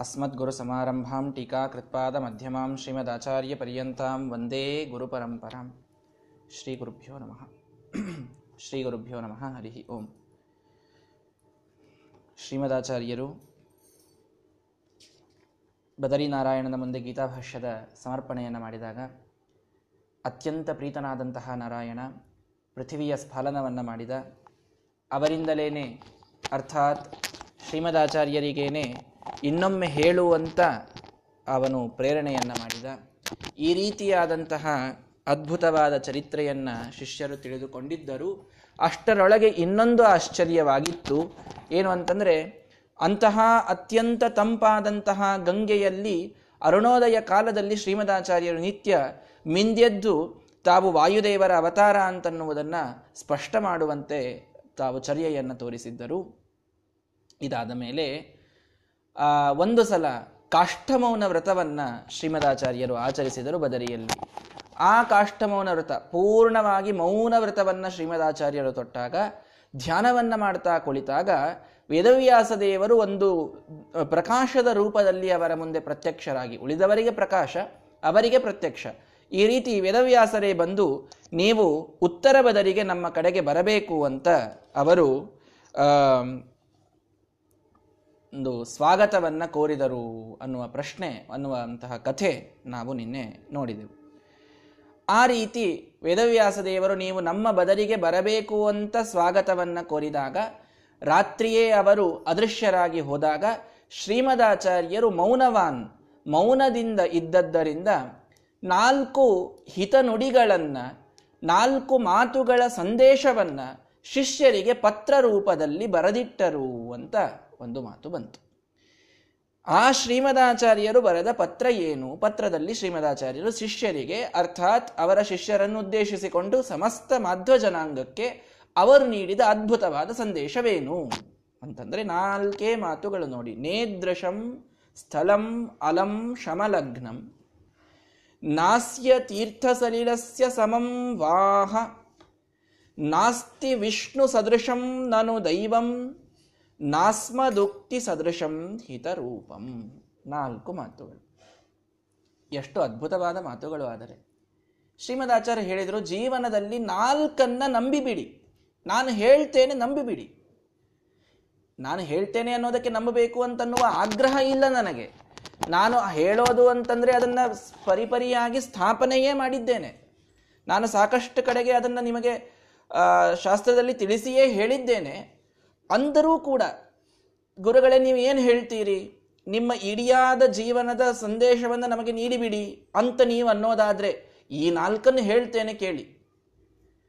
अस्मद्गुरुसमारम्भां टीकाकृत्पादमध्यमां श्रीमदाचार्यपर्यन्तां वन्दे गुरुपरम्परां ಶ್ರೀಗುರುಭ್ಯೋ ನಮಃ ಶ್ರೀಗುರುಭ್ಯೋ ನಮಃ ಹರಿ ಓಂ ಶ್ರೀಮದಾಚಾರ್ಯರು ಬದರಿನಾರಾಯಣನ ಮುಂದೆ ಗೀತಾಭಾಷ್ಯದ ಸಮರ್ಪಣೆಯನ್ನು ಮಾಡಿದಾಗ ಅತ್ಯಂತ ಪ್ರೀತನಾದಂತಹ ನಾರಾಯಣ ಪೃಥಿವಿಯ ಸ್ಫಲನವನ್ನು ಮಾಡಿದ ಅವರಿಂದಲೇನೆ ಅರ್ಥಾತ್ ಶ್ರೀಮದಾಚಾರ್ಯರಿಗೇನೆ ಇನ್ನೊಮ್ಮೆ ಹೇಳುವಂತ ಅವನು ಪ್ರೇರಣೆಯನ್ನು ಮಾಡಿದ. ಈ ರೀತಿಯಾದಂತಹ ಅದ್ಭುತವಾದ ಚರಿತ್ರೆಯನ್ನ ಶಿಷ್ಯರು ತಿಳಿದುಕೊಂಡಿದ್ದರು. ಅಷ್ಟರೊಳಗೆ ಇನ್ನೊಂದು ಆಶ್ಚರ್ಯವಾಗಿತ್ತು. ಏನು ಅಂತಂದ್ರೆ, ಅಂತಹ ಅತ್ಯಂತ ತಂಪಾದಂತಹ ಗಂಗೆಯಲ್ಲಿ ಅರುಣೋದಯ ಕಾಲದಲ್ಲಿ ಶ್ರೀಮದಾಚಾರ್ಯರು ನಿತ್ಯ ಮಿಂದೆದ್ದು ತಾವು ವಾಯುದೇವರ ಅವತಾರ ಅಂತನ್ನುವುದನ್ನು ಸ್ಪಷ್ಟ ಮಾಡುವಂತೆ ತಾವು ಚರ್ಯೆಯನ್ನು ತೋರಿಸಿದ್ದರು. ಇದಾದ ಮೇಲೆ ಆ, ಒಂದು ಸಲ ಕಾಷ್ಟಮೌನ ವ್ರತವನ್ನ ಶ್ರೀಮದಾಚಾರ್ಯರು ಆಚರಿಸಿದರು ಬದರಿಯಲ್ಲಿ. ಆ ಕಾಷ್ಟಮೌನ ವ್ರತ ಪೂರ್ಣವಾಗಿ ಮೌನ ವ್ರತವನ್ನ ಶ್ರೀಮದಾಚಾರ್ಯರು ತೊಟ್ಟಾಗ, ಧ್ಯಾನವನ್ನ ಮಾಡ್ತಾ ಕುಳಿತಾಗ ವೇದವ್ಯಾಸ ದೇವರು ಒಂದು ಪ್ರಕಾಶದ ರೂಪದಲ್ಲಿ ಅವರ ಮುಂದೆ ಪ್ರತ್ಯಕ್ಷರಾಗಿ, ಉಳಿದವರಿಗೆ ಪ್ರಕಾಶ, ಅವರಿಗೆ ಪ್ರತ್ಯಕ್ಷ. ಈ ರೀತಿ ವೇದವ್ಯಾಸರೇ ಬಂದು, ನೀವು ಉತ್ತರ ಬದರಿಗೆ ನಮ್ಮ ಕಡೆಗೆ ಬರಬೇಕು ಅಂತ ಅವರು ಒಂದು ಸ್ವಾಗತವನ್ನು ಕೋರಿದರು ಅನ್ನುವ ಪ್ರಶ್ನೆ ಅನ್ನುವಂತಹ ಕಥೆ ನಾವು ನಿನ್ನೆ ನೋಡಿದೆವು. ಆ ರೀತಿ ವೇದವ್ಯಾಸ ದೇವರು ನೀವು ನಮ್ಮ ಬದಲಿಗೆ ಬರಬೇಕು ಅಂತ ಸ್ವಾಗತವನ್ನು ಕೋರಿದಾಗ, ರಾತ್ರಿಯೇ ಅವರು ಅದೃಶ್ಯರಾಗಿ ಹೋದಾಗ ಶ್ರೀಮದಾಚಾರ್ಯರು ಮೌನವಾನ್, ಮೌನದಿಂದ ಇದ್ದದ್ದರಿಂದ ನಾಲ್ಕು ಹಿತನುಡಿಗಳನ್ನು, ನಾಲ್ಕು ಮಾತುಗಳ ಸಂದೇಶವನ್ನು ಶಿಷ್ಯರಿಗೆ ಪತ್ರ ರೂಪದಲ್ಲಿ ಬರೆದಿಟ್ಟರು ಅಂತ ಒಂದು ಮಾತು ಬಂತು. ಆ ಶ್ರೀಮದಾಚಾರ್ಯರು ಬರೆದ ಪತ್ರ ಏನು? ಪತ್ರದಲ್ಲಿ ಶ್ರೀಮದಾಚಾರ್ಯರು ಶಿಷ್ಯರಿಗೆ, ಅರ್ಥಾತ್ ಅವರ ಶಿಷ್ಯರನ್ನು ಉದ್ದೇಶಿಸಿಕೊಂಡು ಸಮಸ್ತ ಮಾಧ್ವ ಜನಾಂಗಕ್ಕೆ ಅವರು ನೀಡಿದ ಅದ್ಭುತವಾದ ಸಂದೇಶವೇನು? ಅಂತಂದ್ರೆ ನಾಲ್ಕೇ ಮಾತುಗಳು ನೋಡಿ. ನೇದೃಶಂ ಸ್ಥಳಂ ಅಲಂ, ಶಮಲಗ್ನಂ. ನಾಸ್ಯ ತೀರ್ಥಸಲಿಲಸ್ಯ ಸಮಂ ವಾಹ. ನಾಸ್ತಿ ವಿಷ್ಣು ಸದೃಶಂ ನಾನು ದೈವಂ. ನಾಸ್ಮದುಕ್ತಿ ಸದೃಶಂ ಹಿತರೂಪಂ. ನಾಲ್ಕು ಮಾತುಗಳು. ಎಷ್ಟು ಅದ್ಭುತವಾದ ಮಾತುಗಳು ಆದರೆ. ಶ್ರೀಮದಾಚಾರ್ಯ ಹೇಳಿದರು, ಜೀವನದಲ್ಲಿ ನಾಲ್ಕನ್ನ ನಂಬಿಬಿಡಿ. ನಾನು ಹೇಳ್ತೇನೆ, ನಂಬಿಬಿಡಿ. ನಾನು ಹೇಳ್ತೇನೆ ಅನ್ನೋದಕ್ಕೆ ನಂಬಬೇಕು ಅಂತನ್ನುವ ಆಗ್ರಹ ಇಲ್ಲ ನನಗೆ. ನಾನು ಹೇಳೋದು ಅಂತಂದರೆ ಅದನ್ನು ಪರಿಪರಿಯಾಗಿ ಸ್ಥಾಪನೆಯೇ ಮಾಡಿದ್ದೇನೆ. ನಾನು ಸಾಕಷ್ಟು ಕಡೆಗೆ ಅದನ್ನು ನಿಮಗೆ ಶಾಸ್ತ್ರದಲ್ಲಿ ತಿಳಿಸಿಯೇ ಹೇಳಿದ್ದೇನೆ. ಅಂದರೂ ಕೂಡ ಗುರುಗಳೇ, ನೀವು ಏನು ಹೇಳ್ತೀರಿ? ನಿಮ್ಮ ಇಡಿಯಾದ ಜೀವನದ ಸಂದೇಶವನ್ನು ನಮಗೆ ನೀಡಿಬಿಡಿ ಅಂತ ನೀವು ಅನ್ನೋದಾದರೆ ಈ ನಾಲ್ಕನ್ನು ಹೇಳ್ತೇನೆ ಕೇಳಿ.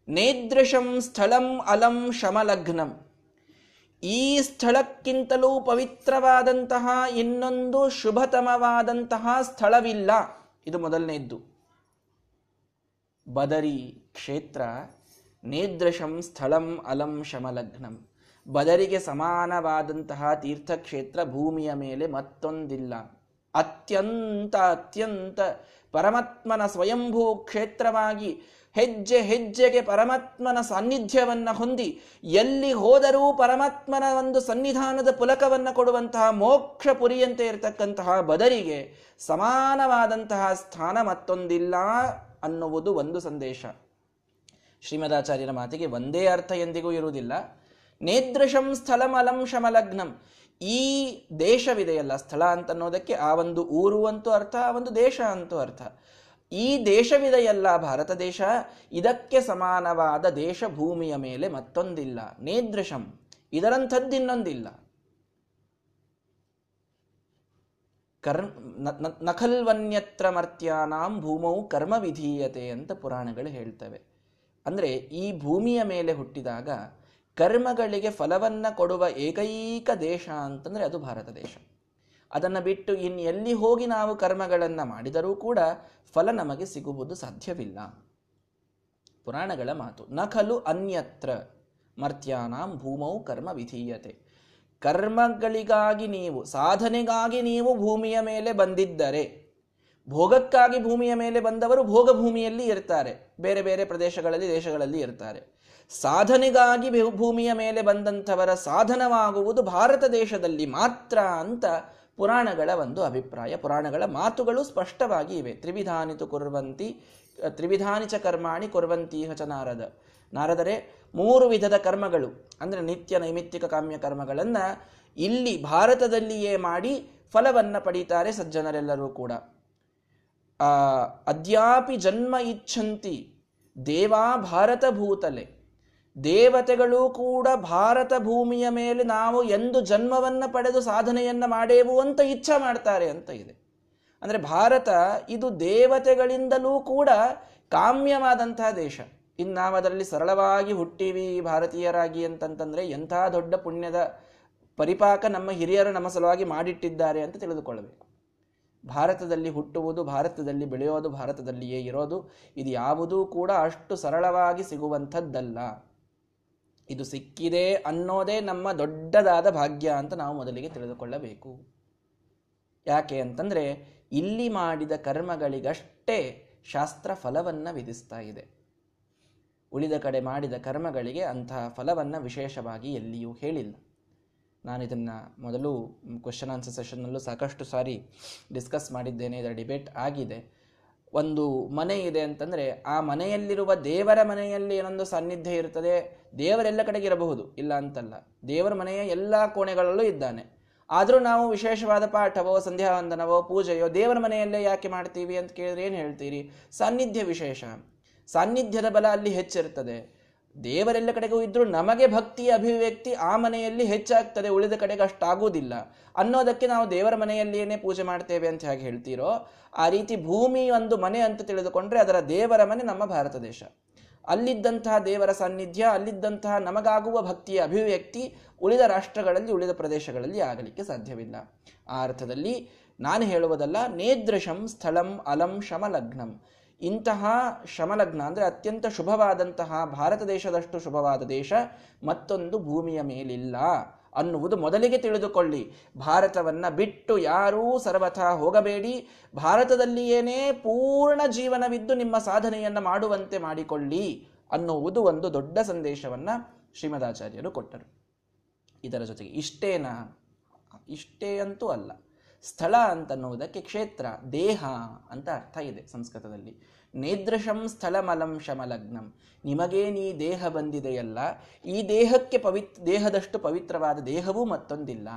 ನೇದೃಶಂ ಸ್ಥಳಂ ಅಲಂ ಶಮಲಗ್ನಂ. ಈ ಸ್ಥಳಕ್ಕಿಂತಲೂ ಪವಿತ್ರವಾದಂತಹ ಇನ್ನೊಂದು ಶುಭತಮವಾದಂತಹ ಸ್ಥಳವಿಲ್ಲ. ಇದು ಮೊದಲನೇದ್ದು. ಬದರಿ ಕ್ಷೇತ್ರ ನೇದೃಶಂ ಸ್ಥಳಂ ಅಲಂ ಶಮಲಗ್ನಂ. ಬದರಿಗೆ ಸಮಾನವಾದಂತಹ ತೀರ್ಥಕ್ಷೇತ್ರ ಭೂಮಿಯ ಮೇಲೆ ಮತ್ತೊಂದಿಲ್ಲ. ಅತ್ಯಂತ ಅತ್ಯಂತ ಪರಮಾತ್ಮನ ಸ್ವಯಂಭೂ ಕ್ಷೇತ್ರವಾಗಿ ಹೆಜ್ಜೆ ಹೆಜ್ಜೆಗೆ ಪರಮಾತ್ಮನ ಸಾನ್ನಿಧ್ಯವನ್ನು ಹೊಂದಿ ಎಲ್ಲಿ ಹೋದರೂ ಪರಮಾತ್ಮನ ಒಂದು ಸನ್ನಿಧಾನದ ಪುಲಕವನ್ನು ಕೊಡುವಂತಹ ಮೋಕ್ಷ ಪುರಿಯಂತೆ ಇರತಕ್ಕಂತಹ ಬದರಿಗೆ ಸಮಾನವಾದಂತಹ ಸ್ಥಾನ ಮತ್ತೊಂದಿಲ್ಲ ಅನ್ನುವುದು ಒಂದು ಸಂದೇಶ. ಶ್ರೀಮದಾಚಾರ್ಯರ ಮಾತಿಗೆ ಒಂದೇ ಅರ್ಥ ಎಂದಿಗೂ ಇರುವುದಿಲ್ಲ. ನೇದೃಶಂ ಸ್ಥಳಮಲಂ ಶಮಲಗ್ನಂ. ಈ ದೇಶವಿದೆಯಲ್ಲ ಸ್ಥಳ ಅಂತ ಅನ್ನೋದಕ್ಕೆ ಆ ಒಂದು ಊರು ಅಂತೂ ಅರ್ಥ, ಆ ಒಂದು ದೇಶ ಅಂತೂ ಅರ್ಥ. ಈ ದೇಶವಿದೆಯಲ್ಲ ಭಾರತ ದೇಶ, ಇದಕ್ಕೆ ಸಮಾನವಾದ ದೇಶ ಭೂಮಿಯ ಮೇಲೆ ಮತ್ತೊಂದಿಲ್ಲ. ನೇದೃಶಂ ಇದರಂಥದ್ದಿನ್ನೊಂದಿಲ್ಲ ಕರ್ಮ ನಖಲ್ವನ್ಯತ್ರ ಮರ್ತ್ಯಾನಾಂ ಭೂಮೌ ಕರ್ಮ ವಿಧೀಯತೆ ಅಂತ ಪುರಾಣಗಳು ಹೇಳ್ತವೆ. ಅಂದರೆ ಈ ಭೂಮಿಯ ಮೇಲೆ ಹುಟ್ಟಿದಾಗ ಕರ್ಮಗಳಿಗೆ ಫಲವನ್ನ ಕೊಡುವ ಏಕೈಕ ದೇಶ ಅಂತಂದರೆ ಅದು ಭಾರತ ದೇಶ. ಅದನ್ನು ಬಿಟ್ಟು ಇನ್ನು ಎಲ್ಲಿ ಹೋಗಿ ನಾವು ಕರ್ಮಗಳನ್ನು ಮಾಡಿದರೂ ಕೂಡ ಫಲ ನಮಗೆ ಸಿಗುವುದು ಸಾಧ್ಯವಿಲ್ಲ. ಪುರಾಣಗಳ ಮಾತು ನಖಲು ಅನ್ಯತ್ರ ಮರ್ತ್ಯಾನಾಂ ಭೂಮೌ ಕರ್ಮ ವಿಧೀಯತೆ. ಕರ್ಮಗಳಿಗಾಗಿ ನೀವು, ಸಾಧನೆಗಾಗಿ ನೀವು ಭೂಮಿಯ ಮೇಲೆ ಬಂದಿದ್ದರೆ, ಭೋಗಕ್ಕಾಗಿ ಭೂಮಿಯ ಮೇಲೆ ಬಂದವರು ಭೋಗ ಭೂಮಿಯಲ್ಲಿ ಇರ್ತಾರೆ. ಬೇರೆ ಬೇರೆ ಪ್ರದೇಶಗಳಲ್ಲಿ, ದೇಶಗಳಲ್ಲಿ ಇರ್ತಾರೆ. ಸಾಧನೆಗಾಗಿ ಭೂಮಿಯ ಮೇಲೆ ಬಂದಂಥವರ ಸಾಧನವಾಗುವುದು ಭಾರತ ದೇಶದಲ್ಲಿ ಮಾತ್ರ ಅಂತ ಪುರಾಣಗಳ ಒಂದು ಅಭಿಪ್ರಾಯ. ಪುರಾಣಗಳ ಮಾತುಗಳು ಸ್ಪಷ್ಟವಾಗಿ ಇವೆ. ತ್ರಿವಿಧಾನಿತು ಕುರ್ವಂತಿ ತ್ರಿವಿಧಾನಿಚ ಕರ್ಮಾಣಿ ಕುರ್ವಂತೀಹ ಚ ನಾರದ. ನಾರದರೆ ಮೂರು ವಿಧದ ಕರ್ಮಗಳು. ಅಂದರೆ ನಿತ್ಯ ನೈಮಿತ್ತಿಕ ಕಾಮ್ಯ ಕರ್ಮಗಳನ್ನು ಇಲ್ಲಿ ಭಾರತದಲ್ಲಿಯೇ ಮಾಡಿ ಫಲವನ್ನು ಪಡೀತಾರೆ ಸಜ್ಜನರೆಲ್ಲರೂ ಕೂಡ. ಅದ್ಯಾಪಿ ಜನ್ಮ ಇಚ್ಛಂತಿ ದೇವಾ ಭಾರತ ಭೂತಲೆ. ದೇವತೆಗಳು ಕೂಡ ಭಾರತ ಭೂಮಿಯ ಮೇಲೆ ನಾವು ಎಂದು ಜನ್ಮವನ್ನು ಪಡೆದು ಸಾಧನೆಯನ್ನು ಮಾಡೇವು ಅಂತ ಇಚ್ಛಾ ಮಾಡ್ತಾರೆ ಅಂತ ಇದೆ. ಅಂದರೆ ಭಾರತ ಇದು ದೇವತೆಗಳಿಂದಲೂ ಕೂಡ ಕಾಮ್ಯವಾದಂತಹ ದೇಶ. ಇನ್ನು ನಾವು ಅದರಲ್ಲಿ ಸರಳವಾಗಿ ಹುಟ್ಟಿವಿ ಭಾರತೀಯರಾಗಿ ಅಂತಂತಂದರೆ ಎಂಥ ದೊಡ್ಡ ಪುಣ್ಯದ ಪರಿಪಾಕ ನಮ್ಮ ಹಿರಿಯರು ನಮ್ಮ ಸಲುವಾಗಿ ಮಾಡಿಟ್ಟಿದ್ದಾರೆ ಅಂತ ತಿಳಿದುಕೊಳ್ಳಬೇಕು. ಭಾರತದಲ್ಲಿ ಹುಟ್ಟುವುದು, ಭಾರತದಲ್ಲಿ ಬೆಳೆಯೋದು, ಭಾರತದಲ್ಲಿಯೇ ಇರೋದು, ಇದು ಯಾವುದೂ ಕೂಡ ಅಷ್ಟು ಸರಳವಾಗಿ ಸಿಗುವಂಥದ್ದಲ್ಲ. ಇದು ಸಿಕ್ಕಿದೆ ಅನ್ನೋದೇ ನಮ್ಮ ದೊಡ್ಡದಾದ ಭಾಗ್ಯ ಅಂತ ನಾವು ಮೊದಲಿಗೆ ತಿಳಿದುಕೊಳ್ಳಬೇಕು. ಯಾಕೆ ಅಂತಂದರೆ ಇಲ್ಲಿ ಮಾಡಿದ ಕರ್ಮಗಳಿಗಷ್ಟೇ ಶಾಸ್ತ್ರ ಫಲವನ್ನು ವಿಧಿಸ್ತಾ ಇದೆ. ಉಳಿದ ಕಡೆ ಮಾಡಿದ ಕರ್ಮಗಳಿಗೆ ಅಂತಹ ಫಲವನ್ನು ವಿಶೇಷವಾಗಿ ಎಲ್ಲಿಯೂ ಹೇಳಿಲ್ಲ. ನಾನು ಇದನ್ನು ಮೊದಲು ಕ್ವಶನ್ ಆನ್ಸರ್ ಸೆಷನ್ನಲ್ಲೂ ಸಾಕಷ್ಟು ಸಾರಿ ಡಿಸ್ಕಸ್ ಮಾಡಿದ್ದೇನೆ, ಇದರ ಡಿಬೇಟ್ ಆಗಿದೆ. ಒಂದು ಮನೆ ಇದೆ ಅಂತಂದರೆ ಆ ಮನೆಯಲ್ಲಿರುವ ದೇವರ ಮನೆಯಲ್ಲಿ ಏನೊಂದು ಸಾನ್ನಿಧ್ಯ ಇರ್ತದೆ, ದೇವರೆಲ್ಲ ಕಡೆಗೆ ಇರಬಹುದು. ಇಲ್ಲ ಅಂತಲ್ಲ, ದೇವರ ಮನೆಯ ಎಲ್ಲ ಕೋಣೆಗಳಲ್ಲೂ ಇದ್ದಾನೆ. ಆದರೂ ನಾವು ವಿಶೇಷವಾದ ಪಾಠವೋ ಸಂಧ್ಯಾ ವಂದನವೋ ಪೂಜೆಯೋ ದೇವರ ಮನೆಯಲ್ಲೇ ಯಾಕೆ ಮಾಡ್ತೀವಿ ಅಂತ ಕೇಳಿದ್ರೆ ಏನು ಹೇಳ್ತೀರಿ? ಸಾನ್ನಿಧ್ಯ ವಿಶೇಷ. ಸಾನ್ನಿಧ್ಯದ ಬಲ ಅಲ್ಲಿ ಹೆಚ್ಚಿರ್ತದೆ. ದೇವರೆಲ್ಲ ಕಡೆಗೂ ಇದ್ರೂ ನಮಗೆ ಭಕ್ತಿಯ ಅಭಿವ್ಯಕ್ತಿ ಆ ಮನೆಯಲ್ಲಿ ಹೆಚ್ಚಾಗ್ತದೆ, ಉಳಿದ ಕಡೆಗೆ ಅಷ್ಟಾಗುವುದಿಲ್ಲ ಅನ್ನೋದಕ್ಕೆ ನಾವು ದೇವರ ಮನೆಯಲ್ಲಿಯೇ ಪೂಜೆ ಮಾಡ್ತೇವೆ ಅಂತ ಹೇಗೆ ಹೇಳ್ತೀರೋ, ಆ ರೀತಿ ಭೂಮಿ ಒಂದು ಮನೆ ಅಂತ ತಿಳಿದುಕೊಂಡ್ರೆ ಅದರ ದೇವರ ಮನೆ ನಮ್ಮ ಭಾರತ ದೇಶ. ಅಲ್ಲಿದ್ದಂತಹ ದೇವರ ಸಾನ್ನಿಧ್ಯ, ಅಲ್ಲಿದ್ದಂತಹ ನಮಗಾಗುವ ಭಕ್ತಿಯ ಅಭಿವ್ಯಕ್ತಿ ಉಳಿದ ರಾಷ್ಟ್ರಗಳಲ್ಲಿ, ಉಳಿದ ಪ್ರದೇಶಗಳಲ್ಲಿ ಆಗಲಿಕ್ಕೆ ಸಾಧ್ಯವಿಲ್ಲ. ಆ ಅರ್ಥದಲ್ಲಿ ನಾನು ಹೇಳುವುದಲ್ಲ ನೇದೃಶಂ ಸ್ಥಳಂ ಅಲಂ ಶಮಲಗ್ನಂ. ಇಂತಹ ಶಮಲಗ್ನ ಅಂದರೆ ಅತ್ಯಂತ ಶುಭವಾದಂತಹ ಭಾರತ ದೇಶದಷ್ಟು ಶುಭವಾದ ದೇಶ, ಮತ್ತೊಂದು ಭೂಮಿಯ ಮೇಲಿಲ್ಲ ಅನ್ನುವುದು ಮೊದಲಿಗೆ ತಿಳಿದುಕೊಳ್ಳಿ. ಭಾರತವನ್ನ ಬಿಟ್ಟು ಯಾರೂ ಸರ್ವಥ ಹೋಗಬೇಡಿ. ಭಾರತದಲ್ಲಿಯೇನೇ ಪೂರ್ಣ ಜೀವನವಿದ್ದು ನಿಮ್ಮ ಸಾಧನೆಯನ್ನು ಮಾಡುವಂತೆ ಮಾಡಿಕೊಳ್ಳಿ ಅನ್ನುವುದು ಒಂದು ದೊಡ್ಡ ಸಂದೇಶವನ್ನ ಶ್ರೀಮದಾಚಾರ್ಯರು ಕೊಟ್ಟರು. ಇದರ ಜೊತೆಗೆ ಇಷ್ಟೇನಾ? ಇಷ್ಟೇ ಅಂತೂ ಅಲ್ಲ. ಸ್ಥಳ ಅಂತನ್ನುವುದಕ್ಕೆ ಕ್ಷೇತ್ರ, ದೇಹ ಅಂತ ಅರ್ಥ ಇದೆ ಸಂಸ್ಕೃತದಲ್ಲಿ. ನೇದೃಶಂ ಸ್ಥಳಮಲಂ ಶಮಲಗ್ನಂ. ನಿಮಗೇ ನೀ ದೇಹ ಬಂದಿದೆಯಲ್ಲ, ಈ ದೇಹಕ್ಕೆ ಪವಿತ್, ದೇಹದಷ್ಟು ಪವಿತ್ರವಾದ ದೇಹವೂ ಮತ್ತೊಂದಿಲ್ಲ.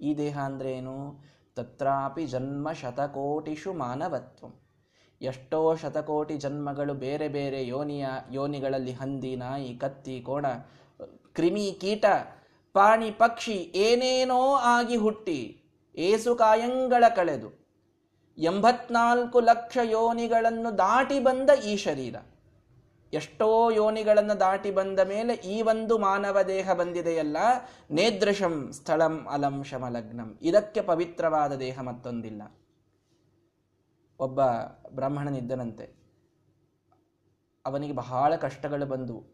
ಈ ದೇಹ ಅಂದ್ರೆ ಏನು ತತ್ರಾಪಿ ಜನ್ಮ ಶತಕೋಟಿಷು ಮಾನವತ್ವಂ. ಎಷ್ಟೋ ಶತಕೋಟಿ ಜನ್ಮಗಳು ಬೇರೆ ಬೇರೆ ಯೋನಿಯ, ಯೋನಿಗಳಲ್ಲಿ ಹಂದಿ, ನಾಯಿ, ಕತ್ತಿ, ಕೋಣ, ಕ್ರಿಮಿ ಕೀಟ, ಪ್ರಾಣಿ, ಪಕ್ಷಿ ಏನೇನೋ ಆಗಿ ಹುಟ್ಟಿ ಏಸು ಕಾಯಂಗಳ ಕಳೆದು ಎಂಬತ್ನಾಲ್ಕು ಲಕ್ಷ ಯೋನಿಗಳನ್ನು ದಾಟಿ ಬಂದ ಈ ಶರೀರ. ಎಷ್ಟೋ ಯೋನಿಗಳನ್ನು ದಾಟಿ ಬಂದ ಮೇಲೆ ಈ ಒಂದು ಮಾನವ ದೇಹ ಬಂದಿದೆಯಲ್ಲ? ನೇದೃಶಂ ಸ್ಥಳಂ ಅಲಂ ಶಮಲಗ್ನಂ. ಇದಕ್ಕೆ ಪವಿತ್ರವಾದ ದೇಹ ಮತ್ತೊಂದಿಲ್ಲ. ಒಬ್ಬ ಬ್ರಾಹ್ಮಣನಿದ್ದನಂತೆ. ಅವನಿಗೆ ಬಹಳ ಕಷ್ಟಗಳು ಬಂದವು.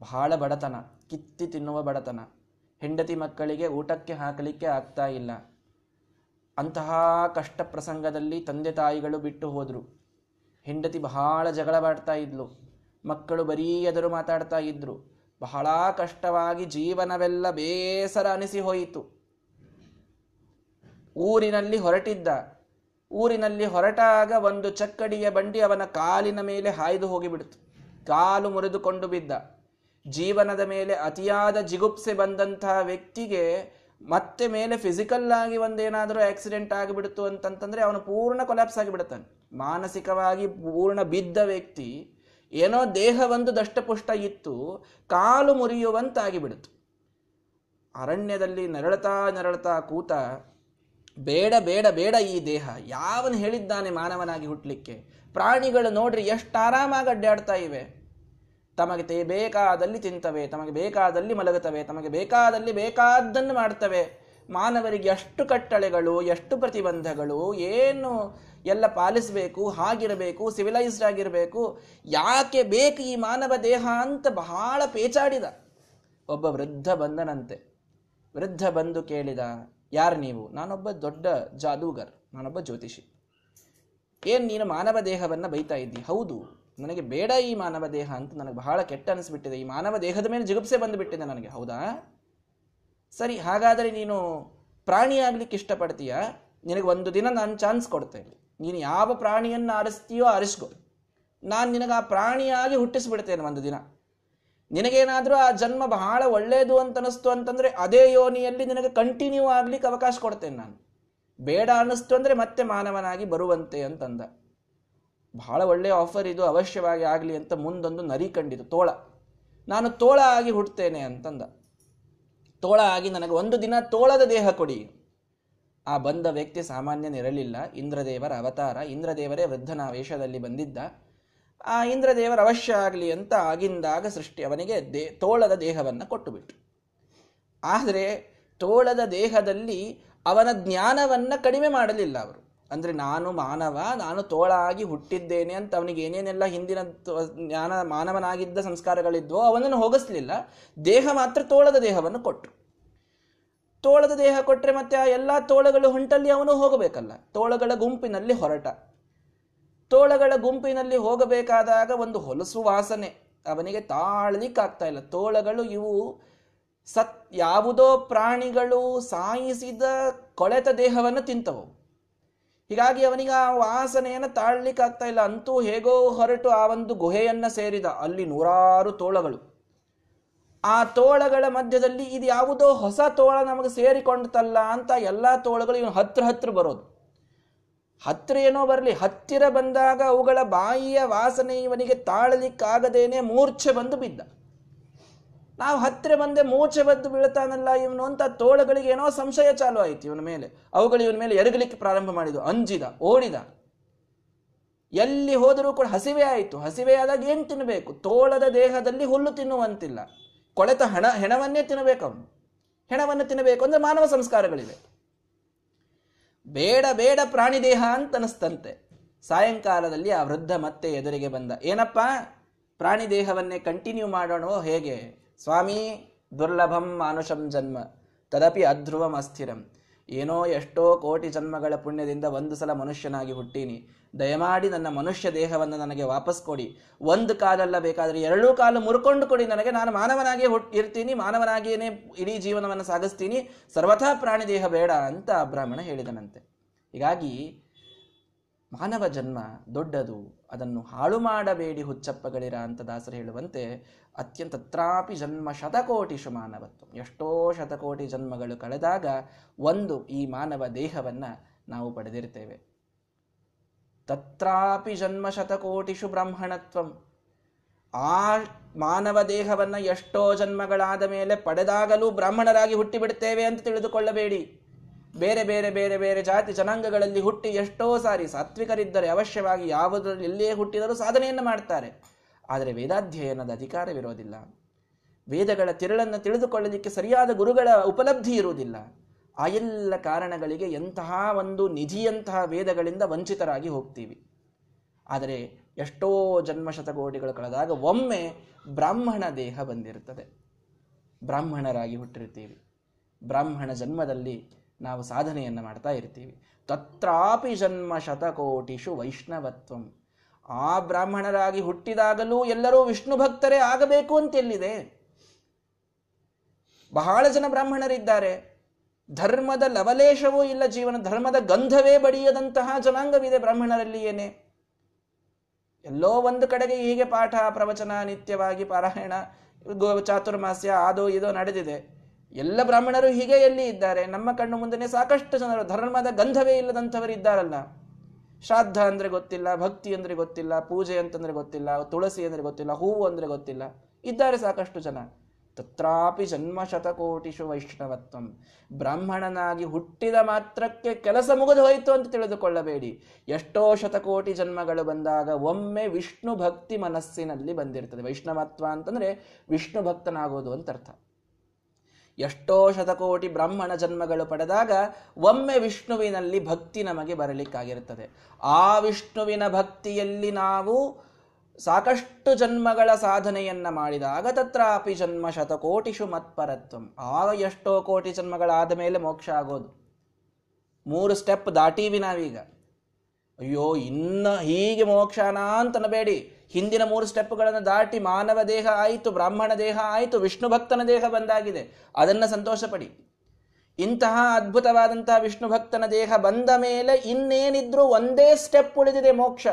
ಬಹಳ ಬಡತನ, ಕಿತ್ತಿ ತಿನ್ನುವ ಬಡತನ. ಹೆಂಡತಿ ಮಕ್ಕಳಿಗೆ ಊಟಕ್ಕೆ ಹಾಕಲಿಕ್ಕೆ ಆಗ್ತಾ ಇಲ್ಲ. ಅಂತಹ ಕಷ್ಟ ಪ್ರಸಂಗದಲ್ಲಿ ತಂದೆ ತಾಯಿಗಳು ಬಿಟ್ಟು ಹೋದರು. ಹೆಂಡತಿ ಬಹಳ ಜಗಳ ಮಾಡ್ತಾ ಇದ್ಲು. ಮಕ್ಕಳು ಬರೀ ಎದುರು ಮಾತಾಡ್ತಾ ಇದ್ರು. ಬಹಳ ಕಷ್ಟವಾಗಿ ಜೀವನವೆಲ್ಲ ಬೇಸರ ಅನಿಸಿ ಹೋಯಿತು. ಊರಿನಲ್ಲಿ ಹೊರಟಿದ್ದ. ಊರಿನಲ್ಲಿ ಹೊರಟಾಗ ಒಂದು ಚಕ್ಕಡಿಯ ಬಂಡಿ ಅವನ ಕಾಲಿನ ಮೇಲೆ ಹಾಯ್ದು ಹೋಗಿಬಿಡ್ತು. ಕಾಲು ಮುರಿದುಕೊಂಡು ಬಿದ್ದ. ಜೀವನದ ಮೇಲೆ ಅತಿಯಾದ ಜಿಗುಪ್ಸೆ ಬಂದಂತಹ ವ್ಯಕ್ತಿಗೆ ಮತ್ತೆ ಮೇಲೆ ಫಿಸಿಕಲ್ ಆಗಿ ಒಂದೇನಾದರೂ ಆಕ್ಸಿಡೆಂಟ್ ಆಗಿಬಿಡ್ತು ಅಂತಂತಂದ್ರೆ ಅವನು ಪೂರ್ಣ ಕೊಲ್ಯಾಪ್ಸ್ ಆಗಿಬಿಡ್ತಾನೆ ಮಾನಸಿಕವಾಗಿ ಪೂರ್ಣ ಬಿದ್ದ ವ್ಯಕ್ತಿ ಏನೋ ದೇಹ ಒಂದು ದಷ್ಟಪುಷ್ಟ ಇತ್ತು, ಕಾಲು ಮುರಿಯುವಂತಾಗಿಬಿಡ್ತು ಅರಣ್ಯದಲ್ಲಿ ನರಳತಾ ನರಳತಾ ಕೂತ, ಬೇಡ ಬೇಡ ಬೇಡ ಈ ದೇಹ, ಯಾವನು ಹೇಳಿದ್ದಾನೆ ಮಾನವನಾಗಿ ಹುಟ್ಟಲಿಕ್ಕೆ ಪ್ರಾಣಿಗಳು ನೋಡ್ರಿ ಎಷ್ಟು ಆರಾಮಾಗಿ ಅಡ್ಡಾಡ್ತಾ ಇವೆ. ತಮಗೆ ತೇ ಬೇಕಾದಲ್ಲಿ ತಿಂತವೆ, ತಮಗೆ ಬೇಕಾದಲ್ಲಿ ಮಲಗುತ್ತವೆ, ತಮಗೆ ಬೇಕಾದಲ್ಲಿ ಬೇಕಾದ್ದನ್ನು ಮಾಡ್ತವೆ ಮಾನವರಿಗೆ ಎಷ್ಟು ಕಟ್ಟಳೆಗಳು, ಎಷ್ಟು ಪ್ರತಿಬಂಧಗಳು, ಏನು ಎಲ್ಲ ಪಾಲಿಸಬೇಕು, ಹಾಗಿರಬೇಕು ಸಿವಿಲೈಸ್ಡ್ ಆಗಿರಬೇಕು, ಯಾಕೆ ಬೇಕು ಈ ಮಾನವ ದೇಹ ಅಂತ ಬಹಳ ಪೇಚಾಡಿದ. ಒಬ್ಬ ವೃದ್ಧ ಬಂದನಂತೆ. ವೃದ್ಧ ಬಂದು ಕೇಳಿದ, ಯಾರು ನೀವು? ನಾನೊಬ್ಬ ದೊಡ್ಡ ಜಾದೂಗರ್, ನಾನೊಬ್ಬ ಜ್ಯೋತಿಷಿ. ಏನು ನೀನು ಮಾನವ ದೇಹವನ್ನು ಬೈತಾ ಇದ್ದಿ? ಹೌದು ನನಗೆ ಬೇಡ ಈ ಮಾನವ ದೇಹ ಅಂತ ನನಗೆ ಬಹಳ ಕೆಟ್ಟ ಅನಿಸ್ಬಿಟ್ಟಿದೆ. ಈ ಮಾನವ ದೇಹದ ಮೇಲೆ ಜಿಗುಪ್ಸೆ ಬಂದುಬಿಟ್ಟಿದೆ ನನಗೆ, ಹೌದಾ? ಸರಿ, ಹಾಗಾದರೆ ನೀನು ಪ್ರಾಣಿ ಆಗ್ಲಿಕ್ಕೆ ಇಷ್ಟಪಡ್ತೀಯ? ನಿನಗೆ ಒಂದು ದಿನ ನಾನು ಚಾನ್ಸ್ ಕೊಡ್ತೇನೆ. ನೀನು ಯಾವ ಪ್ರಾಣಿಯನ್ನು ಆರಿಸ್ತೀಯೋ ಆರಿಸ್ಕೊ. ನಾನು ನಿನಗೆ ಆ ಪ್ರಾಣಿಯಾಗಿ ಹುಟ್ಟಿಸ್ಬಿಡ್ತೇನೆ ಒಂದು ದಿನ. ನಿನಗೇನಾದರೂ ಆ ಜನ್ಮ ಬಹಳ ಒಳ್ಳೆಯದು ಅಂತ ಅನಿಸ್ತು ಅಂತಂದ್ರೆ ಅದೇ ಯೋನಿಯಲ್ಲಿ ನಿನಗೆ ಕಂಟಿನ್ಯೂ ಆಗ್ಲಿಕ್ಕೆ ಅವಕಾಶ ಕೊಡ್ತೇನೆ ನಾನು. ಬೇಡ ಅನ್ನಿಸ್ತು ಅಂದ್ರೆ ಮತ್ತೆ ಮಾನವನಾಗಿ ಬರುವಂತೆ ಅಂತಂದ. ಬಹಳ ಒಳ್ಳೆಯ ಆಫರ್ ಇದು, ಅವಶ್ಯವಾಗಿ ಆಗಲಿ ಅಂತ ಮುಂದೊಂದು ನರಿ ಕಂಡಿತು, ತೋಳ. ನಾನು ತೋಳ ಆಗಿ ಹುಟ್ಟುತ್ತೇನೆ ಅಂತಂದ. ತೋಳ ಆಗಿ ನನಗೆ ಒಂದು ದಿನ ತೋಳದ ದೇಹ ಕೊಡಿ. ಆ ಬಂದ ವ್ಯಕ್ತಿ ಸಾಮಾನ್ಯನಿರಲಿಲ್ಲ ಇಂದ್ರದೇವರ ಅವತಾರ, ಇಂದ್ರದೇವರೇ ವೃದ್ಧನ ವೇಷದಲ್ಲಿ ಬಂದಿದ್ದ. ಆ ಇಂದ್ರದೇವರ ಅವಶ್ಯ ಆಗಲಿ ಅಂತ ಆಗಿಂದಾಗ ಸೃಷ್ಟಿ ಅವನಿಗೆ ದೇ, ತೋಳದ ದೇಹವನ್ನು ಕೊಟ್ಟುಬಿಟ್ಟು ಆದರೆ ತೋಳದ ದೇಹದಲ್ಲಿ ಅವನ ಜ್ಞಾನವನ್ನು ಕಡಿಮೆ ಮಾಡಲಿಲ್ಲ ಅವರು. ಅಂದ್ರೆ ನಾನು ಮಾನವ, ನಾನು ತೋಳಾಗಿ ಹುಟ್ಟಿದ್ದೇನೆ ಅಂತ ಅವನಿಗೆ ಏನೇನೆಲ್ಲ ಹಿಂದಿನ ಜ್ಞಾನ, ಮಾನವನಾಗಿದ್ದ ಸಂಸ್ಕಾರಗಳಿದ್ವೋ ಅವನನ್ನು ಹೋಗಿಸ್ಲಿಲ್ಲ. ದೇಹ ಮಾತ್ರ ತೋಳದ ದೇಹವನ್ನು ಕೊಟ್ಟರು ತೋಳದ ದೇಹ ಕೊಟ್ಟರೆ ಮತ್ತೆ ಆ ಎಲ್ಲ ತೋಳಗಳು ಹೊಂಟಲ್ಲಿ ಅವನು ಹೋಗಬೇಕಲ್ಲ. ತೋಳಗಳ ಗುಂಪಿನಲ್ಲಿ ಹೊರಟ. ತೋಳಗಳ ಗುಂಪಿನಲ್ಲಿ ಹೋಗಬೇಕಾದಾಗ ಒಂದು ಹೊಲಸು ವಾಸನೆ ಅವನಿಗೆ ತಾಳಲಿಕ್ಕಾಗ್ತಾ ಇಲ್ಲ. ತೋಳಗಳು ಇವು ಸತ್, ಯಾವುದೋ ಪ್ರಾಣಿಗಳು ಸಾಯಿಸಿದ ಕೊಳೆತ ದೇಹವನ್ನು ತಿಂತವು. ಹೀಗಾಗಿ ಅವನಿಗೆ ಆ ವಾಸನೆಯನ್ನು ತಾಳ್ಲಿಕ್ಕಾಗ್ತಾ ಇಲ್ಲ. ಅಂತೂ ಹೇಗೋ ಹೊರಟು ಆ ಒಂದು ಗುಹೆಯನ್ನು ಸೇರಿದ. ಅಲ್ಲಿ ನೂರಾರು ತೋಳಗಳು. ಆ ತೋಳಗಳ ಮಧ್ಯದಲ್ಲಿ ಇದು ಯಾವುದೋ ಹೊಸ ತೋಳ ನಮಗೆ ಸೇರಿಕೊಂಡ್ತಲ್ಲ ಅಂತ ಎಲ್ಲ ತೋಳಗಳು ಇವನು ಹತ್ರ ಹತ್ರ ಬರೋದು. ಹತ್ತಿರ ಏನೋ ಬರಲಿ. ಹತ್ತಿರ ಬಂದಾಗ ಅವುಗಳ ಬಾಯಿಯ ವಾಸನೆ ಇವನಿಗೆ ತಾಳಲಿಕ್ಕಾಗದೇನೆ ಮೂರ್ಛೆ ಬಂದು ಬಿದ್ದ. ನಾವು ಹತ್ತಿರ ಬಂದೆ ಮೋಚೆ ಬದ್ದು ಬೀಳ್ತಾನಲ್ಲ ಇವನು ಅಂತ ತೋಳಗಳಿಗೆ ಏನೋ ಸಂಶಯ ಚಾಲು ಆಯಿತು ಇವನ ಮೇಲೆ. ಅವುಗಳು ಇವನ ಮೇಲೆ ಎರಗಲಿಕ್ಕೆ ಪ್ರಾರಂಭ ಮಾಡಿದ್ವು. ಅಂಜಿದ, ಓಡಿದ. ಎಲ್ಲಿ ಹೋದರೂ ಕೂಡ ಹಸಿವೆ ಆಯಿತು. ಹಸಿವೆ ಆದಾಗ ಏನು ತಿನ್ನಬೇಕು ತೋಳದ ದೇಹದಲ್ಲಿ ಹುಲ್ಲು ತಿನ್ನುವಂತಿಲ್ಲ. ಕೊಳೆತ ಹಣ, ಹೆಣವನ್ನೇ ತಿನ್ನಬೇಕು ಅವನು. ಹೆಣವನ್ನು ತಿನ್ನಬೇಕು ಅಂದರೆ ಮಾನವ ಸಂಸ್ಕಾರಗಳಿವೆ. ಬೇಡ ಬೇಡ ಪ್ರಾಣಿ ದೇಹ ಅಂತ ಅನಿಸ್ತಂತೆ ಸಾಯಂಕಾಲದಲ್ಲಿ ಆ ವೃದ್ಧ ಮತ್ತೆ ಎದುರಿಗೆ ಬಂದ. ಏನಪ್ಪ? ಪ್ರಾಣಿ ದೇಹವನ್ನೇ ಕಂಟಿನ್ಯೂ ಮಾಡೋಣೋ ಹೇಗೆ? ಸ್ವಾಮಿ, ದುರ್ಲಭಂ ಮಾನುಷಂ ಜನ್ಮ, ತದಪಿ ಅಧ್ರುವಂ ಅಸ್ಥಿರಂ. ಏನೋ ಎಷ್ಟೋ ಕೋಟಿ ಜನ್ಮಗಳ ಪುಣ್ಯದಿಂದ ಒಂದು ಸಲ ಮನುಷ್ಯನಾಗಿ ಹುಟ್ಟೀನಿ. ದಯಮಾಡಿ ನನ್ನ ಮನುಷ್ಯ ದೇಹವನ್ನು ನನಗೆ ವಾಪಸ್ ಕೊಡಿ. ಒಂದು ಕಾಲಲ್ಲ ಬೇಕಾದರೆ ಎರಡೂ ಕಾಲು ಮುರ್ಕೊಂಡು ಕೊಡಿ. ನನಗೆ ನಾನು ಮಾನವನಾಗಿಯೇ ಹುಟ್ಟಿ ಇರ್ತೀನಿ ಮಾನವನಾಗಿಯೇ ಇಡೀ ಜೀವನವನ್ನು ಸಾಗಿಸ್ತೀನಿ. ಸರ್ವಥಾ ಪ್ರಾಣಿ ದೇಹ ಬೇಡ ಅಂತ ಬ್ರಾಹ್ಮಣ ಹೇಳಿದನಂತೆ. ಹೀಗಾಗಿ ಮಾನವ ಜನ್ಮ ದೊಡ್ಡದು, ಅದನ್ನು ಹಾಳು ಮಾಡಬೇಡಿ ಹುಚ್ಚಪ್ಪಗಳಿರ ಅಂತ ದಾಸರು ಹೇಳುವಂತೆ ಅತ್ಯಂತ ತ್ರಾಪಿ ಜನ್ಮ ಶತಕೋಟಿಷು ಮಾನವತ್ವ. ಎಷ್ಟೋ ಶತಕೋಟಿ ಜನ್ಮಗಳು ಕಳೆದಾಗ ಒಂದು ಈ ಮಾನವ ದೇಹವನ್ನು ನಾವು ಪಡೆದಿರ್ತೇವೆ. ತತ್ರಾಪಿ ಜನ್ಮ ಶತಕೋಟಿಷು ಬ್ರಾಹ್ಮಣತ್ವಂ. ಆ ಮಾನವ ದೇಹವನ್ನು ಎಷ್ಟೋ ಜನ್ಮಗಳಾದ ಮೇಲೆ ಪಡೆದಾಗಲೂ ಬ್ರಾಹ್ಮಣರಾಗಿ ಹುಟ್ಟಿಬಿಡ್ತೇವೆ ಅಂತ ತಿಳಿದುಕೊಳ್ಳಬೇಡಿ. ಬೇರೆ ಬೇರೆ ಬೇರೆ ಬೇರೆ ಜಾತಿ ಜನಾಂಗಗಳಲ್ಲಿ ಹುಟ್ಟಿ ಎಷ್ಟೋ ಸಾರಿ ಸಾತ್ವಿಕರಿದ್ದರೆ ಅವಶ್ಯವಾಗಿ ಯಾವುದರಲ್ಲಿ ಎಲ್ಲಿಯೇ ಹುಟ್ಟಿದರೂ ಸಾಧನೆಯನ್ನು ಮಾಡ್ತಾರೆ. ಆದರೆ ವೇದಾಧ್ಯಯನದ ಅಧಿಕಾರವಿರೋದಿಲ್ಲ ವೇದಗಳ ತಿರುಳನ್ನು ತಿಳಿದುಕೊಳ್ಳಲಿಕ್ಕೆ ಸರಿಯಾದ ಗುರುಗಳ ಉಪಲಬ್ಧಿ ಇರುವುದಿಲ್ಲ. ಆ ಎಲ್ಲ ಕಾರಣಗಳಿಗೆ ಎಂತಹ ಒಂದು ನಿಧಿಯಂತಹ ವೇದಗಳಿಂದ ವಂಚಿತರಾಗಿ ಹೋಗ್ತೀವಿ. ಆದರೆ ಎಷ್ಟೋ ಜನ್ಮಶತಕೋಟಿಗಳು ಕಳೆದಾಗ ಒಮ್ಮೆ ಬ್ರಾಹ್ಮಣ ದೇಹ ಬಂದಿರುತ್ತದೆ. ಬ್ರಾಹ್ಮಣರಾಗಿ ಹುಟ್ಟಿರ್ತೀವಿ ಬ್ರಾಹ್ಮಣ ಜನ್ಮದಲ್ಲಿ ನಾವು ಸಾಧನೆಯನ್ನು ಮಾಡ್ತಾ ಇರ್ತೀವಿ. ತತ್ರಾಪಿ ಜನ್ಮ ಶತಕೋಟಿಷು ವೈಷ್ಣವತ್ವಂ. ಆ ಬ್ರಾಹ್ಮಣರಾಗಿ ಹುಟ್ಟಿದಾಗಲೂ ಎಲ್ಲರೂ ವಿಷ್ಣು ಭಕ್ತರೇ ಆಗಬೇಕು ಅಂತ ಎಲ್ಲಿದೆ ಬಹಳ ಜನ ಬ್ರಾಹ್ಮಣರಿದ್ದಾರೆ. ಧರ್ಮದ ಲವಲೇಶವೂ ಇಲ್ಲ, ಜೀವನ ಧರ್ಮದ ಗಂಧವೇ ಬಡಿಯದಂತಹ ಜನಾಂಗವಿದೆ ಬ್ರಾಹ್ಮಣರಲ್ಲಿ ಏನೇ? ಎಲ್ಲೋ ಒಂದು ಕಡೆಗೆ ಹೀಗೆ ಪಾಠ, ಪ್ರವಚನ, ನಿತ್ಯವಾಗಿ ಪಾರಾಯಣ ಚಾತುರ್ಮಾಸ್ಯ ಅದೋ ಇದೋ ನಡೆದಿದೆ. ಎಲ್ಲ ಬ್ರಾಹ್ಮಣರು ಹೀಗೆ ಎಲ್ಲಿ ಇದ್ದಾರೆ? ನಮ್ಮ ಕಣ್ಣು ಮುಂದೆ ಸಾಕಷ್ಟು ಜನರು, ಧರ್ಮದ ಗಂಧವೇ ಇಲ್ಲದಂಥವರು ಇದ್ದಾರಲ್ಲ. ಶ್ರಾದ್ದ ಅಂದ್ರೆ ಗೊತ್ತಿಲ್ಲ, ಭಕ್ತಿ ಅಂದ್ರೆ ಗೊತ್ತಿಲ್ಲ, ಪೂಜೆ ಅಂತಂದ್ರೆ ಗೊತ್ತಿಲ್ಲ, ತುಳಸಿ ಅಂದ್ರೆ ಗೊತ್ತಿಲ್ಲ, ಹೂವು ಅಂದ್ರೆ ಗೊತ್ತಿಲ್ಲ. ಇದ್ದಾರೆ ಸಾಕಷ್ಟು ಜನ. ತತ್ರಾಪಿ ಜನ್ಮ ಶತಕೋಟಿಷು ವೈಷ್ಣವತ್ವಂ. ಬ್ರಾಹ್ಮಣನಾಗಿ ಹುಟ್ಟಿದ ಮಾತ್ರಕ್ಕೆ ಕೆಲಸ ಮುಗಿದು ಹೋಯಿತು ಅಂತ ತಿಳಿದುಕೊಳ್ಳಬೇಡಿ. ಎಷ್ಟೋ ಶತಕೋಟಿ ಜನ್ಮಗಳು ಬಂದಾಗ ಒಮ್ಮೆ ವಿಷ್ಣು ಭಕ್ತಿ ಮನಸ್ಸಿನಲ್ಲಿ ಬಂದಿರ್ತದೆ. ವೈಷ್ಣವತ್ವ ಅಂತಂದ್ರೆ ವಿಷ್ಣು ಭಕ್ತನಾಗೋದು ಅಂತ ಅರ್ಥ. ಎಷ್ಟೋ ಶತಕೋಟಿ ಬ್ರಾಹ್ಮಣ ಜನ್ಮಗಳು ಪಡೆದಾಗ ಒಮ್ಮೆ ವಿಷ್ಣುವಿನಲ್ಲಿ ಭಕ್ತಿ ನಮಗೆ ಬರಲಿಕ್ಕಾಗಿರುತ್ತದೆ. ಆ ವಿಷ್ಣುವಿನ ಭಕ್ತಿಯಲ್ಲಿ ನಾವು ಸಾಕಷ್ಟು ಜನ್ಮಗಳ ಸಾಧನೆಯನ್ನ ಮಾಡಿದಾಗ ತತ್ರಾಪಿ ಜನ್ಮ ಶತಕೋಟಿಷು ಮತ್ಪರತ್ವಂ ಆಗ ಎಷ್ಟೋ ಕೋಟಿ ಜನ್ಮಗಳಾದ ಮೇಲೆ ಮೋಕ್ಷ ಆಗೋದು. ಮೂರು ಸ್ಟೆಪ್ ದಾಟೀವಿ ನಾವೀಗ. ಅಯ್ಯೋ, ಇನ್ನ ಹೀಗೆ ಮೋಕ್ಷಾನ ಅಂತನಬೇಡಿ. ಹಿಂದಿನ ಮೂರು ಸ್ಟೆಪ್ಗಳನ್ನು ದಾಟಿ ಮಾನವ ದೇಹ ಆಯಿತು, ಬ್ರಾಹ್ಮಣ ದೇಹ ಆಯಿತು, ವಿಷ್ಣು ಭಕ್ತನ ದೇಹ ಬಂದಾಗಿದೆ. ಅದನ್ನು ಸಂತೋಷಪಡಿ. ಇಂತಹ ಅದ್ಭುತವಾದಂತಹ ವಿಷ್ಣು ಭಕ್ತನ ದೇಹ ಬಂದ ಮೇಲೆ ಇನ್ನೇನಿದ್ರೂ ಒಂದೇ ಸ್ಟೆಪ್ ಉಳಿದಿದೆ ಮೋಕ್ಷ.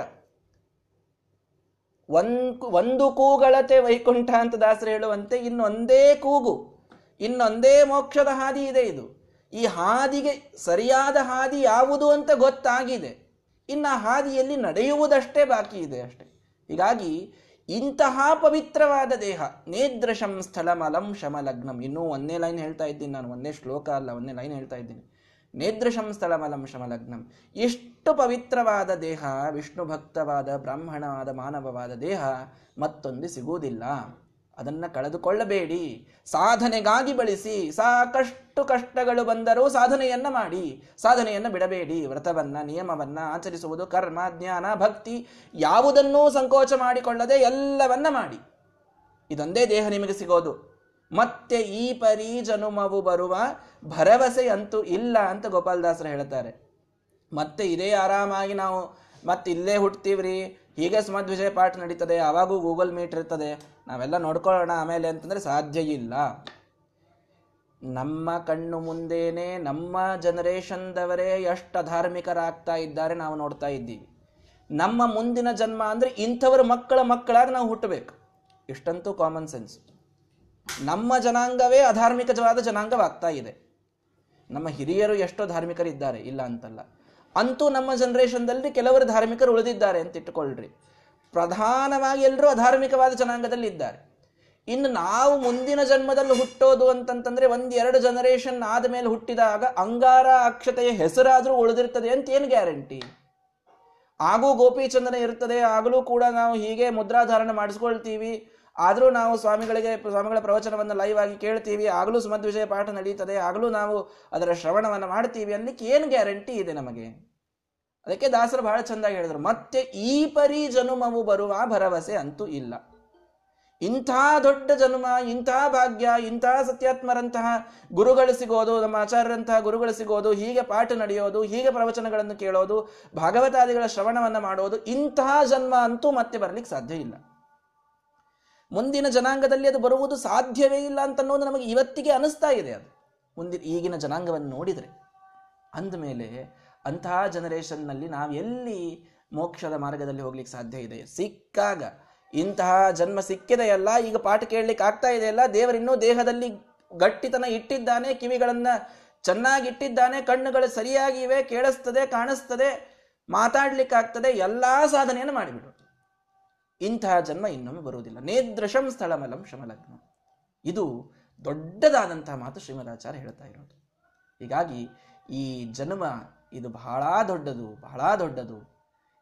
ಒಂದ್ ಕೂಗಳತೆ ವೈಕುಂಠ ಅಂತ ದಾಸರು ಹೇಳುವಂತೆ ಇನ್ನೊಂದೇ ಕೂಗು ಇನ್ನೊಂದೇ ಮೋಕ್ಷದ ಹಾದಿ ಇದೆ ಇದು. ಈ ಹಾದಿಗೆ ಸರಿಯಾದ ಹಾದಿ ಯಾವುದು ಅಂತ ಗೊತ್ತಾಗಿದೆ. ಇನ್ನು ಹಾದಿಯಲ್ಲಿ ನಡೆಯುವುದಷ್ಟೇ ಬಾಕಿ ಇದೆ ಅಷ್ಟೇ. ಹೀಗಾಗಿ ಇಂತಹ ಪವಿತ್ರವಾದ ದೇಹ, ನೇದ್ರಶಂ ಸ್ಥಳಮಲಂ ಶಮಲಗ್ನಂ. ಇನ್ನೂ ಒಂದೇ ಲೈನ್ ಹೇಳ್ತಾ ಇದ್ದೀನಿ ನಾನು, ಒಂದೇ ಶ್ಲೋಕ ಅಲ್ಲ, ಒಂದೇ ಲೈನ್ ಹೇಳ್ತಾ ಇದ್ದೀನಿ. ನೇದ್ರಶಂ ಸ್ಥಳಮಲಂ ಶಮಲಗ್ನಂ. ಎಷ್ಟು ಪವಿತ್ರವಾದ ದೇಹ, ವಿಷ್ಣು ಭಕ್ತವಾದ, ಬ್ರಾಹ್ಮಣವಾದ, ಮಾನವವಾದ ದೇಹ ಮತ್ತೊಂದು ಸಿಗುವುದಿಲ್ಲ. ಅದನ್ನ ಕಳೆದುಕೊಳ್ಳಬೇಡಿ. ಸಾಧನೆಗಾಗಿ ಬಳಸಿ ಸಾಕಷ್ಟು ಕಷ್ಟಗಳು ಬಂದರೂ ಸಾಧನೆಯನ್ನ ಮಾಡಿ. ಸಾಧನೆಯನ್ನು ಬಿಡಬೇಡಿ. ವ್ರತವನ್ನ, ನಿಯಮವನ್ನ ಆಚರಿಸುವುದು ಕರ್ಮ, ಜ್ಞಾನ, ಭಕ್ತಿ ಯಾವುದನ್ನೂ ಸಂಕೋಚ ಮಾಡಿಕೊಳ್ಳದೆ ಎಲ್ಲವನ್ನ ಮಾಡಿ. ಇದೊಂದೇ ದೇಹ ನಿಮಗೆ ಸಿಗೋದು. ಮತ್ತೆ ಈ ಪರಿ ಜನುಮವು ಬರುವ ಭರವಸೆ ಅಂತೂ ಇಲ್ಲ ಅಂತ ಗೋಪಾಲದಾಸರು ಹೇಳ್ತಾರೆ. ಮತ್ತೆ ಇದೇ ಆರಾಮಾಗಿ ನಾವು ಮತ್ತೆ ಇಲ್ಲೇ ಹುಟ್ತೀವ್ರಿ. ಹೀಗೆ ಸುಮಧ್ವಿಜಯ ಪಾಠ ನಡೀತದೆ. ಅವಾಗೂ ಗೂಗಲ್ ಮೀಟ್ ಇರ್ತದೆ. ನಾವೆಲ್ಲ ನೋಡ್ಕೊಳ್ಳೋಣ ಆಮೇಲೆ ಅಂತಂದ್ರೆ ಸಾಧ್ಯ ಇಲ್ಲ. ನಮ್ಮ ಕಣ್ಣು ಮುಂದೇನೆ ನಮ್ಮ ಜನರೇಷನ್ದವರೇ ಎಷ್ಟು ಅಧಾರ್ಮಿಕರಾಗ್ತಾ ಇದ್ದಾರೆ ನಾವು ನೋಡ್ತಾ ಇದ್ದೀವಿ. ನಮ್ಮ ಮುಂದಿನ ಜನ್ಮ ಅಂದ್ರೆ ಇಂಥವ್ರ ಮಕ್ಕಳ ಮಕ್ಕಳಾಗಿ ನಾವು ಹುಟ್ಟಬೇಕು. ಇಷ್ಟಂತೂ ಕಾಮನ್ ಸೆನ್ಸ್ ನಮ್ಮ ಜನಾಂಗವೇ ಅಧಾರ್ಮಿಕವಾದ ಜನಾಂಗವಾಗ್ತಾ ಇದೆ. ನಮ್ಮ ಹಿರಿಯರು ಎಷ್ಟೋ ಧಾರ್ಮಿಕರಿದ್ದಾರೆ, ಇಲ್ಲ ಅಂತಲ್ಲ. ಅಂತೂ ನಮ್ಮ ಜನರೇಷನ್ದಲ್ಲಿ ಕೆಲವರು ಧಾರ್ಮಿಕರು ಉಳಿದಿದ್ದಾರೆ ಅಂತ ಇಟ್ಟುಕೊಳ್ಳ್ರಿ ಪ್ರಧಾನವಾಗಿ ಎಲ್ಲರೂ ಅಧಾರ್ಮಿಕವಾದ ಜನಾಂಗದಲ್ಲಿ ಇದ್ದಾರೆ. ಇನ್ನು ನಾವು ಮುಂದಿನ ಜನ್ಮದಲ್ಲಿ ಹುಟ್ಟೋದು ಅಂತಂತಂದ್ರೆ ಒಂದೆರಡು ಜನರೇಷನ್ ಆದ ಮೇಲೆ ಹುಟ್ಟಿದಾಗ ಅಂಗಾರ ಅಕ್ಷತೆಯ ಹೆಸರಾದರೂ ಉಳಿದಿರ್ತದೆ ಅಂತ ಏನು ಗ್ಯಾರಂಟಿ? ಆಗೂ ಗೋಪಿಚಂದನ ಇರ್ತದೆ, ಆಗಲೂ ಕೂಡ ನಾವು ಹೀಗೆ ಮುದ್ರಾಧಾರಣೆ ಮಾಡಿಸ್ಕೊಳ್ತೀವಿ. ಆದರೂ ನಾವು ಸ್ವಾಮಿಗಳಿಗೆ, ಸ್ವಾಮಿಗಳ ಪ್ರವಚನವನ್ನು ಲೈವ್ ಆಗಿ ಕೇಳ್ತೀವಿ. ಆಗಲೂ ಸುಮದ್ ವಿಷಯ ಪಾಠ ನಡೀತದೆ. ಆಗಲೂ ನಾವು ಅದರ ಶ್ರವಣವನ್ನು ಮಾಡ್ತೀವಿ. ಅನ್ನಲಿಕ್ಕೆ ಏನು ಗ್ಯಾರಂಟಿ ಇದೆ ನಮಗೆ? ಅದಕ್ಕೆ ದಾಸರು ಬಹಳ ಚಂದಾಗಿ ಹೇಳಿದರು, ಮತ್ತೆ ಈ ಪರಿ ಜನುಮವು ಬರುವ ಭರವಸೆ ಅಂತೂ ಇಲ್ಲ. ಇಂಥ ದೊಡ್ಡ ಜನುಮ, ಇಂಥ ಭಾಗ್ಯ, ಇಂಥ ಸತ್ಯಾತ್ಮರಂತಹ ಗುರುಗಳು ಸಿಗೋದು, ನಮ್ಮ ಆಚಾರ್ಯರಂತಹ ಗುರುಗಳು ಸಿಗೋದು, ಹೀಗೆ ಪಾಠ ನಡೆಯೋದು, ಹೀಗೆ ಪ್ರವಚನಗಳನ್ನು ಕೇಳೋದು, ಭಾಗವತಾದಿಗಳ ಶ್ರವಣವನ್ನು ಮಾಡೋದು, ಇಂತಹ ಜನ್ಮ ಅಂತೂ ಮತ್ತೆ ಬರಲಿಕ್ಕೆ ಸಾಧ್ಯ ಇಲ್ಲ. ಮುಂದಿನ ಜನಾಂಗದಲ್ಲಿ ಅದು ಬರುವುದು ಸಾಧ್ಯವೇ ಇಲ್ಲ ಅಂತನ್ನೋದು ನಮಗೆ ಇವತ್ತಿಗೆ ಅನಿಸ್ತಾ ಇದೆ ಅದು. ಮುಂದಿನ ಈಗಿನ ಜನಾಂಗವನ್ನು ನೋಡಿದರೆ, ಅಂದಮೇಲೆ ಅಂತಹ ಜನರೇಷನ್ನಲ್ಲಿ ನಾವು ಎಲ್ಲಿ ಮೋಕ್ಷದ ಮಾರ್ಗದಲ್ಲಿ ಹೋಗ್ಲಿಕ್ಕೆ ಸಾಧ್ಯ ಇದೆ ಸಿಕ್ಕಾಗ ಇಂತಹ ಜನ್ಮ ಸಿಕ್ಕಿದೆಯಲ್ಲ ಈಗ ಪಾಠ ಕೇಳಲಿಕ್ಕೆ ಆಗ್ತಾ ಇದೆಯಲ್ಲ ದೇವರಿನ್ನೂ ದೇಹದಲ್ಲಿ ಗಟ್ಟಿತನ ಇಟ್ಟಿದ್ದಾನೆ, ಕಿವಿಗಳನ್ನು ಚೆನ್ನಾಗಿ ಇಟ್ಟಿದ್ದಾನೆ, ಕಣ್ಣುಗಳು ಸರಿಯಾಗಿ ಇವೆ, ಕೇಳಿಸ್ತದೆ, ಕಾಣಿಸ್ತದೆ ಮಾತಾಡ್ಲಿಕ್ಕಾಗ್ತದೆ ಎಲ್ಲಾ ಸಾಧನೆಯನ್ನು ಮಾಡಿಬಿಡು. ಇಂತಹ ಜನ್ಮ ಇನ್ನೊಮ್ಮೆ ಬರುವುದಿಲ್ಲ. ನೇದೃಶಂ ಸ್ಥಳಮಲಂ ಶಮಲಗ್ನ. ಇದು ದೊಡ್ಡದಾದಂತಹ ಮಾತು ಶ್ರೀಮದಾಚಾರ್ಯ ಹೇಳ್ತಾ ಇರೋದು. ಹೀಗಾಗಿ ಈ ಜನ್ಮ ಇದು ಬಹಳ ದೊಡ್ಡದು ಬಹಳ ದೊಡ್ಡದು.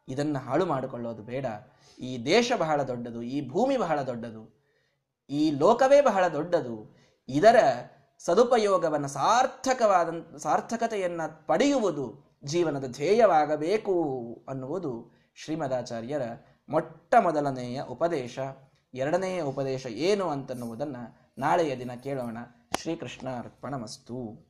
ಇದನ್ನು ಹಾಳು ಮಾಡಿಕೊಳ್ಳೋದು ಬೇಡ. ಈ ದೇಶ ಬಹಳ ದೊಡ್ಡದು, ಈ ಭೂಮಿ ಬಹಳ ದೊಡ್ಡದು, ಈ ಲೋಕವೇ ಬಹಳ ದೊಡ್ಡದು. ಇದರ ಸದುಪಯೋಗವನ್ನು ಸಾರ್ಥಕವಾದ, ಸಾರ್ಥಕತೆಯನ್ನು ಪಡೆಯುವುದು ಜೀವನದ ಧ್ಯೇಯವಾಗಬೇಕು ಅನ್ನುವುದು ಶ್ರೀಮದಾಚಾರ್ಯರ ಮೊಟ್ಟ ಮೊದಲನೆಯ ಉಪದೇಶ. ಎರಡನೆಯ ಉಪದೇಶ ಏನು ಅಂತನ್ನುವುದನ್ನು ನಾಳೆಯ ದಿನ ಕೇಳೋಣ. ಶ್ರೀಕೃಷ್ಣ ಅರ್ಪಣಮಸ್ತು